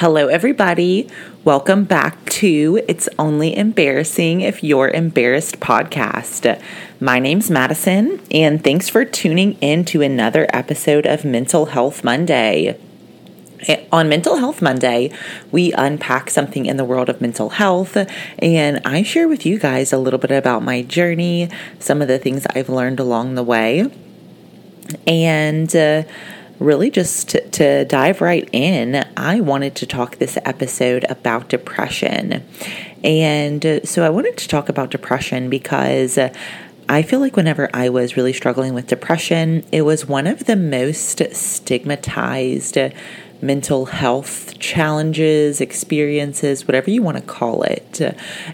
Hello, everybody. Welcome back to It's Only Embarrassing If You're Embarrassed podcast. My name's Madison, and thanks for tuning in to another episode of Mental Health Monday. On Mental Health Monday, we unpack something in the world of mental health, and I share with you guys a little bit about my journey, some of the things I've learned along the way, and uh, really just to, to, dive right in, I wanted to talk this episode about depression. And uh, so I wanted to talk about depression because. Uh, I feel like whenever I was really struggling with depression, it was one of the most stigmatized mental health challenges, experiences, whatever you want to call it.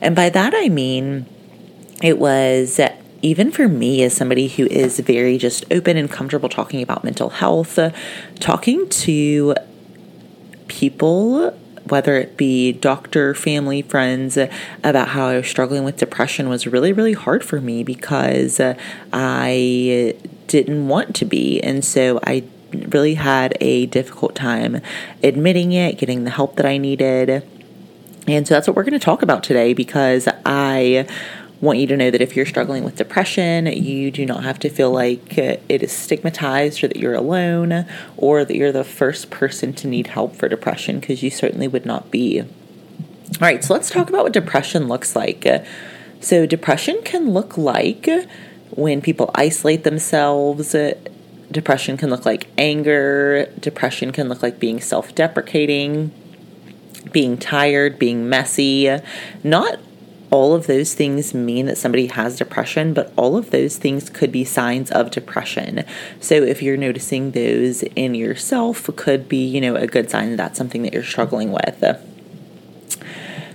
And by that I mean it was even for me, as somebody who is very just open and comfortable talking about mental health, talking to people, whether it be doctor, family, friends, about how I was struggling with depression was really, really hard for me because I didn't want to be. And so I really had a difficult time admitting it, getting the help that I needed. And so that's what we're going to talk about today because I want you to know that if you're struggling with depression, you do not have to feel like it is stigmatized or that you're alone or that you're the first person to need help for depression because you certainly would not be. All right, so let's talk about what depression looks like. So, depression can look like when people isolate themselves. Depression can look like anger. Depression can look like being self deprecating, being tired, being messy. Not all of those things mean that somebody has depression, but all of those things could be signs of depression. So if you're noticing those in yourself, could be, you know, a good sign that that's something that you're struggling with.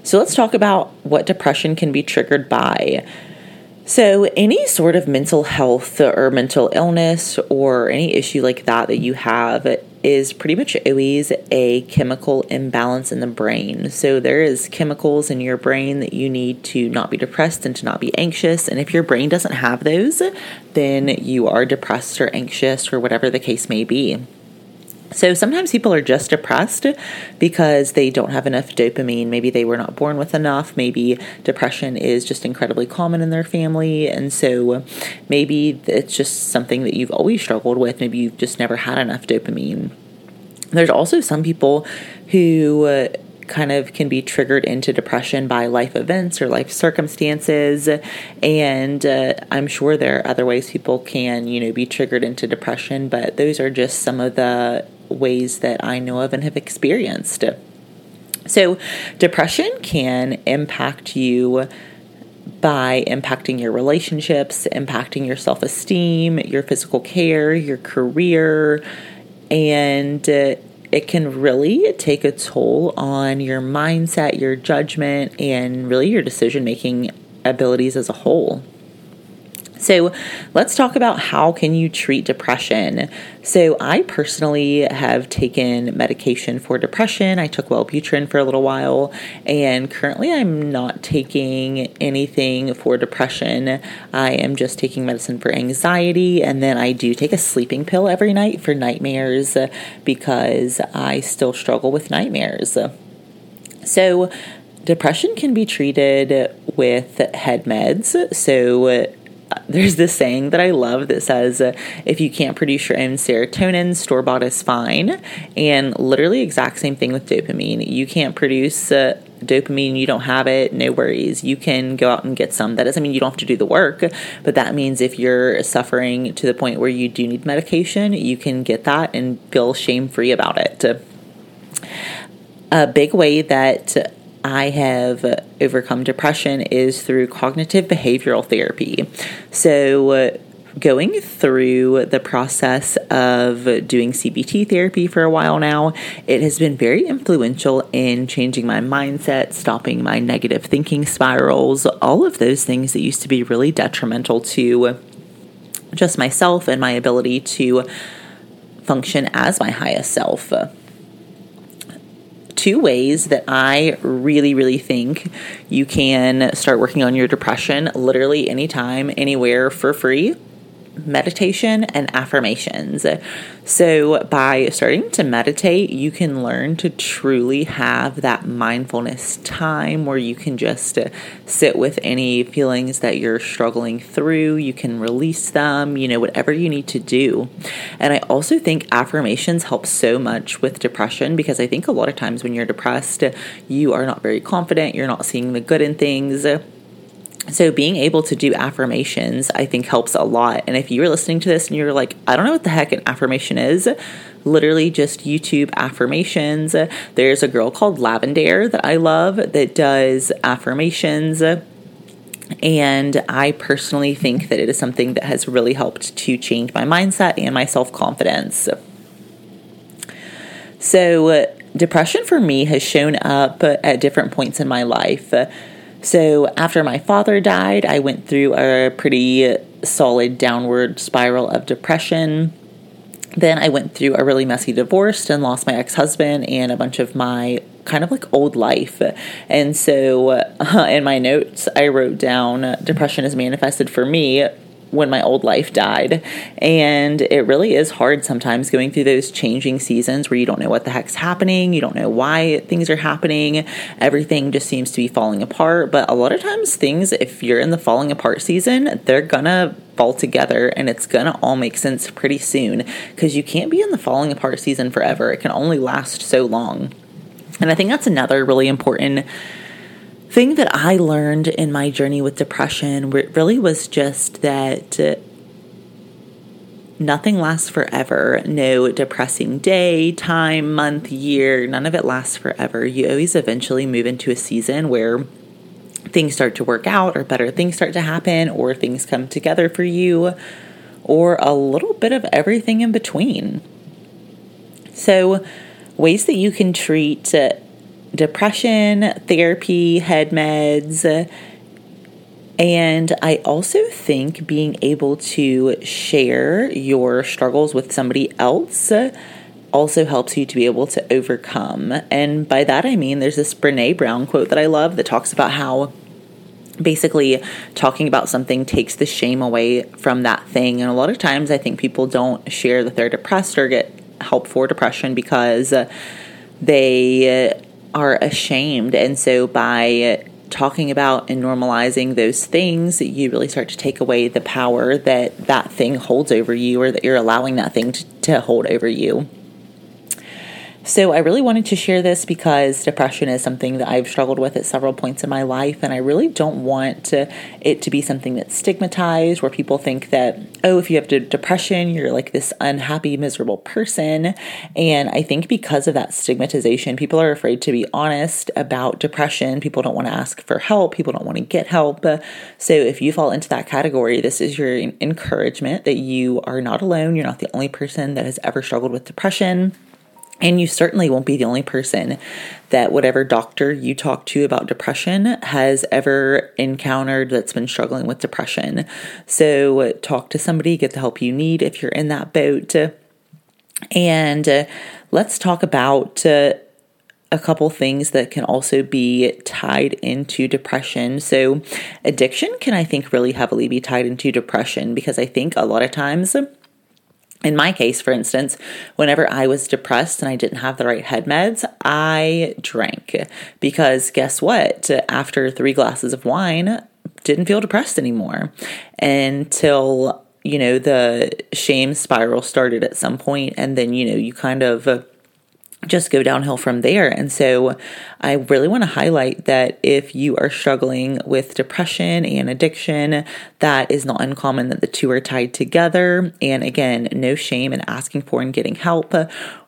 So let's talk about what depression can be triggered by. So, any sort of mental health or mental illness or any issue like that that you have is pretty much always a chemical imbalance in the brain. So, there is chemicals in your brain that you need to not be depressed and to not be anxious. And if your brain doesn't have those, then you are depressed or anxious or whatever the case may be. So sometimes people are just depressed because they don't have enough dopamine. Maybe they were not born with enough. Maybe depression is just incredibly common in their family. And so maybe it's just something that you've always struggled with. Maybe you've just never had enough dopamine. There's also some people who uh, kind of can be triggered into depression by life events or life circumstances and uh, i'm sure there are other ways people can you know be triggered into depression but those are just some of the ways that I know of and have experienced. So, depression can impact you by impacting your relationships, impacting your self esteem, your physical care, your career, and uh, it can really take a toll on your mindset, your judgment, and really your decision making abilities as a whole. So, let's talk about how can you treat depression. So, I personally have taken medication for depression. I took Wellbutrin for a little while, and currently I'm not taking anything for depression. I am just taking medicine for anxiety, and then I do take a sleeping pill every night for nightmares because I still struggle with nightmares. So, depression can be treated with head meds. So, there's this saying that I love that says, uh, if you can't produce your own serotonin, store bought is fine. And literally, exact same thing with dopamine. You can't produce uh, dopamine, you don't have it, no worries. You can go out and get some. That doesn't mean you don't have to do the work, but that means if you're suffering to the point where you do need medication, you can get that and feel shame free about it. A big way that I have overcome depression is through cognitive behavioral therapy. So, uh, going through the process of doing CBT therapy for a while now, it has been very influential in changing my mindset, stopping my negative thinking spirals, all of those things that used to be really detrimental to just myself and my ability to function as my highest self two ways that I really, really think you can start working on your depression literally anytime, anywhere for free meditation and affirmations. So, by starting to meditate, you can learn to truly have that mindfulness time where you can just sit with any feelings that you're struggling through. You can release them, you know, whatever you need to do. And I also think affirmations help so much with depression because I think a lot of times when you're depressed, you are not very confident, you're not seeing the good in things so, being able to do affirmations, I think, helps a lot. And if you're listening to this and you're like, I don't know what the heck an affirmation is, literally just YouTube affirmations. There's a girl called Lavendaire that I love that does affirmations. And I personally think that it is something that has really helped to change my mindset and my self confidence. So, uh, depression for me has shown up at different points in my life. So, after my father died, I went through a pretty solid downward spiral of depression. Then I went through a really messy divorce and lost my ex husband and a bunch of my kind of like old life. And so, uh, in my notes, I wrote down depression is manifested for me when my old life died. And it really is hard sometimes going through those changing seasons where you don't know what the heck's happening, you don't know why things are happening, everything just seems to be falling apart. But a lot of times, things, if you're in the falling apart season, they're gonna fall together and it's gonna all make sense pretty soon because you can't be in the falling apart season forever. It can only last so long. And I think that's another really important thing that I learned in my journey with depression really was just that uh, nothing lasts forever. No depressing day, time, month, year, none of it lasts forever. You always eventually move into a season where things start to work out, or better things start to happen, or things come together for you, or a little bit of everything in between. So, ways that you can treat uh, depression, therapy, head meds. And I also think being able to share your struggles with somebody else also helps you to be able to overcome. And by that I mean there's this Brene Brown quote that I love that talks about how basically talking about something takes the shame away from that thing. And a lot of times I think people don't share that they're depressed or get help for depression because they are ashamed. And so by talking about and normalizing those things, you really start to take away the power that that thing holds over you or that you're allowing that thing to, to hold over you. So, I really wanted to share this because depression is something that I've struggled with at several points in my life, and I really don't want to, it to be something that's stigmatized where people think that, oh, if you have depression, you're like this unhappy, miserable person. And I think because of that stigmatization, people are afraid to be honest about depression. People don't want to ask for help, people don't want to get help. So, if you fall into that category, this is your encouragement that you are not alone. You're not the only person that has ever struggled with depression. And you certainly won't be the only person that whatever doctor you talk to about depression has ever encountered that's been struggling with depression. So talk to somebody, get the help you need if you're in that boat. And uh, let's talk about uh, a couple things that can also be tied into depression. So, addiction can, I think, really heavily be tied into depression because I think a lot of times in my case, for instance, whenever I was depressed and I didn't have the right head meds, I drank because guess what? After three glasses of wine, didn't feel depressed anymore until, you know, the shame spiral started at some point and then, you know, you kind of just go downhill from there. And so I really want to highlight that if you are struggling with depression and addiction, that is not uncommon that the two are tied together. And again, no shame in asking for and getting help.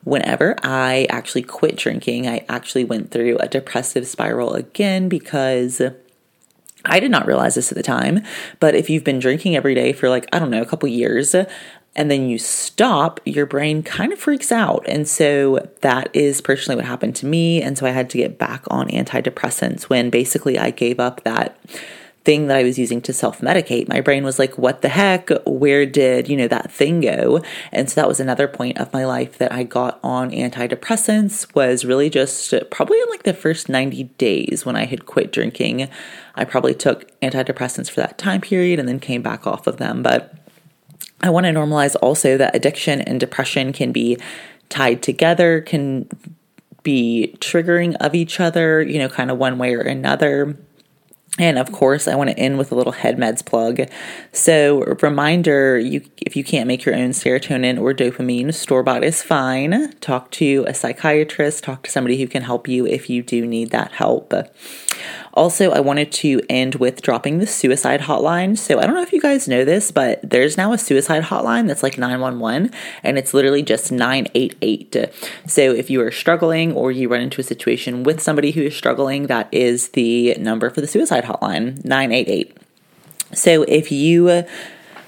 Whenever I actually quit drinking, I actually went through a depressive spiral again because I did not realize this at the time, but if you've been drinking every day for like, I don't know, a couple years, and then you stop, your brain kind of freaks out. And so that is personally what happened to me. And so I had to get back on antidepressants when basically I gave up that thing that I was using to self medicate. My brain was like, what the heck? Where did, you know, that thing go? And so that was another point of my life that I got on antidepressants was really just probably in like the first 90 days when I had quit drinking. I probably took antidepressants for that time period and then came back off of them. But I want to normalize also that addiction and depression can be tied together, can be triggering of each other, you know, kind of one way or another. And of course, I want to end with a little head meds plug. So, reminder, you if you can't make your own serotonin or dopamine, store bought is fine. Talk to a psychiatrist, talk to somebody who can help you if you do need that help. Also, I wanted to end with dropping the suicide hotline. So I don't know if you guys know this, but there's now a suicide hotline that's like 911 and it's literally just 988. So if you are struggling or you run into a situation with somebody who is struggling, that is the number for the suicide hotline 988. So if you uh,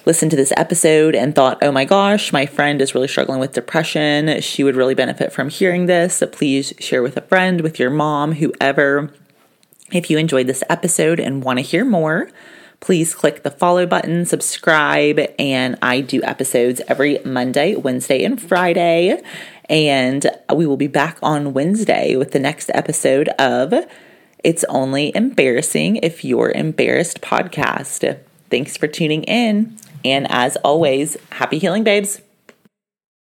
listened to this episode and thought, oh my gosh, my friend is really struggling with depression. She would really benefit from hearing this. So please share with a friend, with your mom, whoever. If you enjoyed this episode and want to hear more, please click the follow button, subscribe, and I do episodes every Monday, Wednesday, and Friday. And we will be back on Wednesday with the next episode of It's Only Embarrassing If You're Embarrassed podcast. Thanks for tuning in. And as always, happy healing, babes.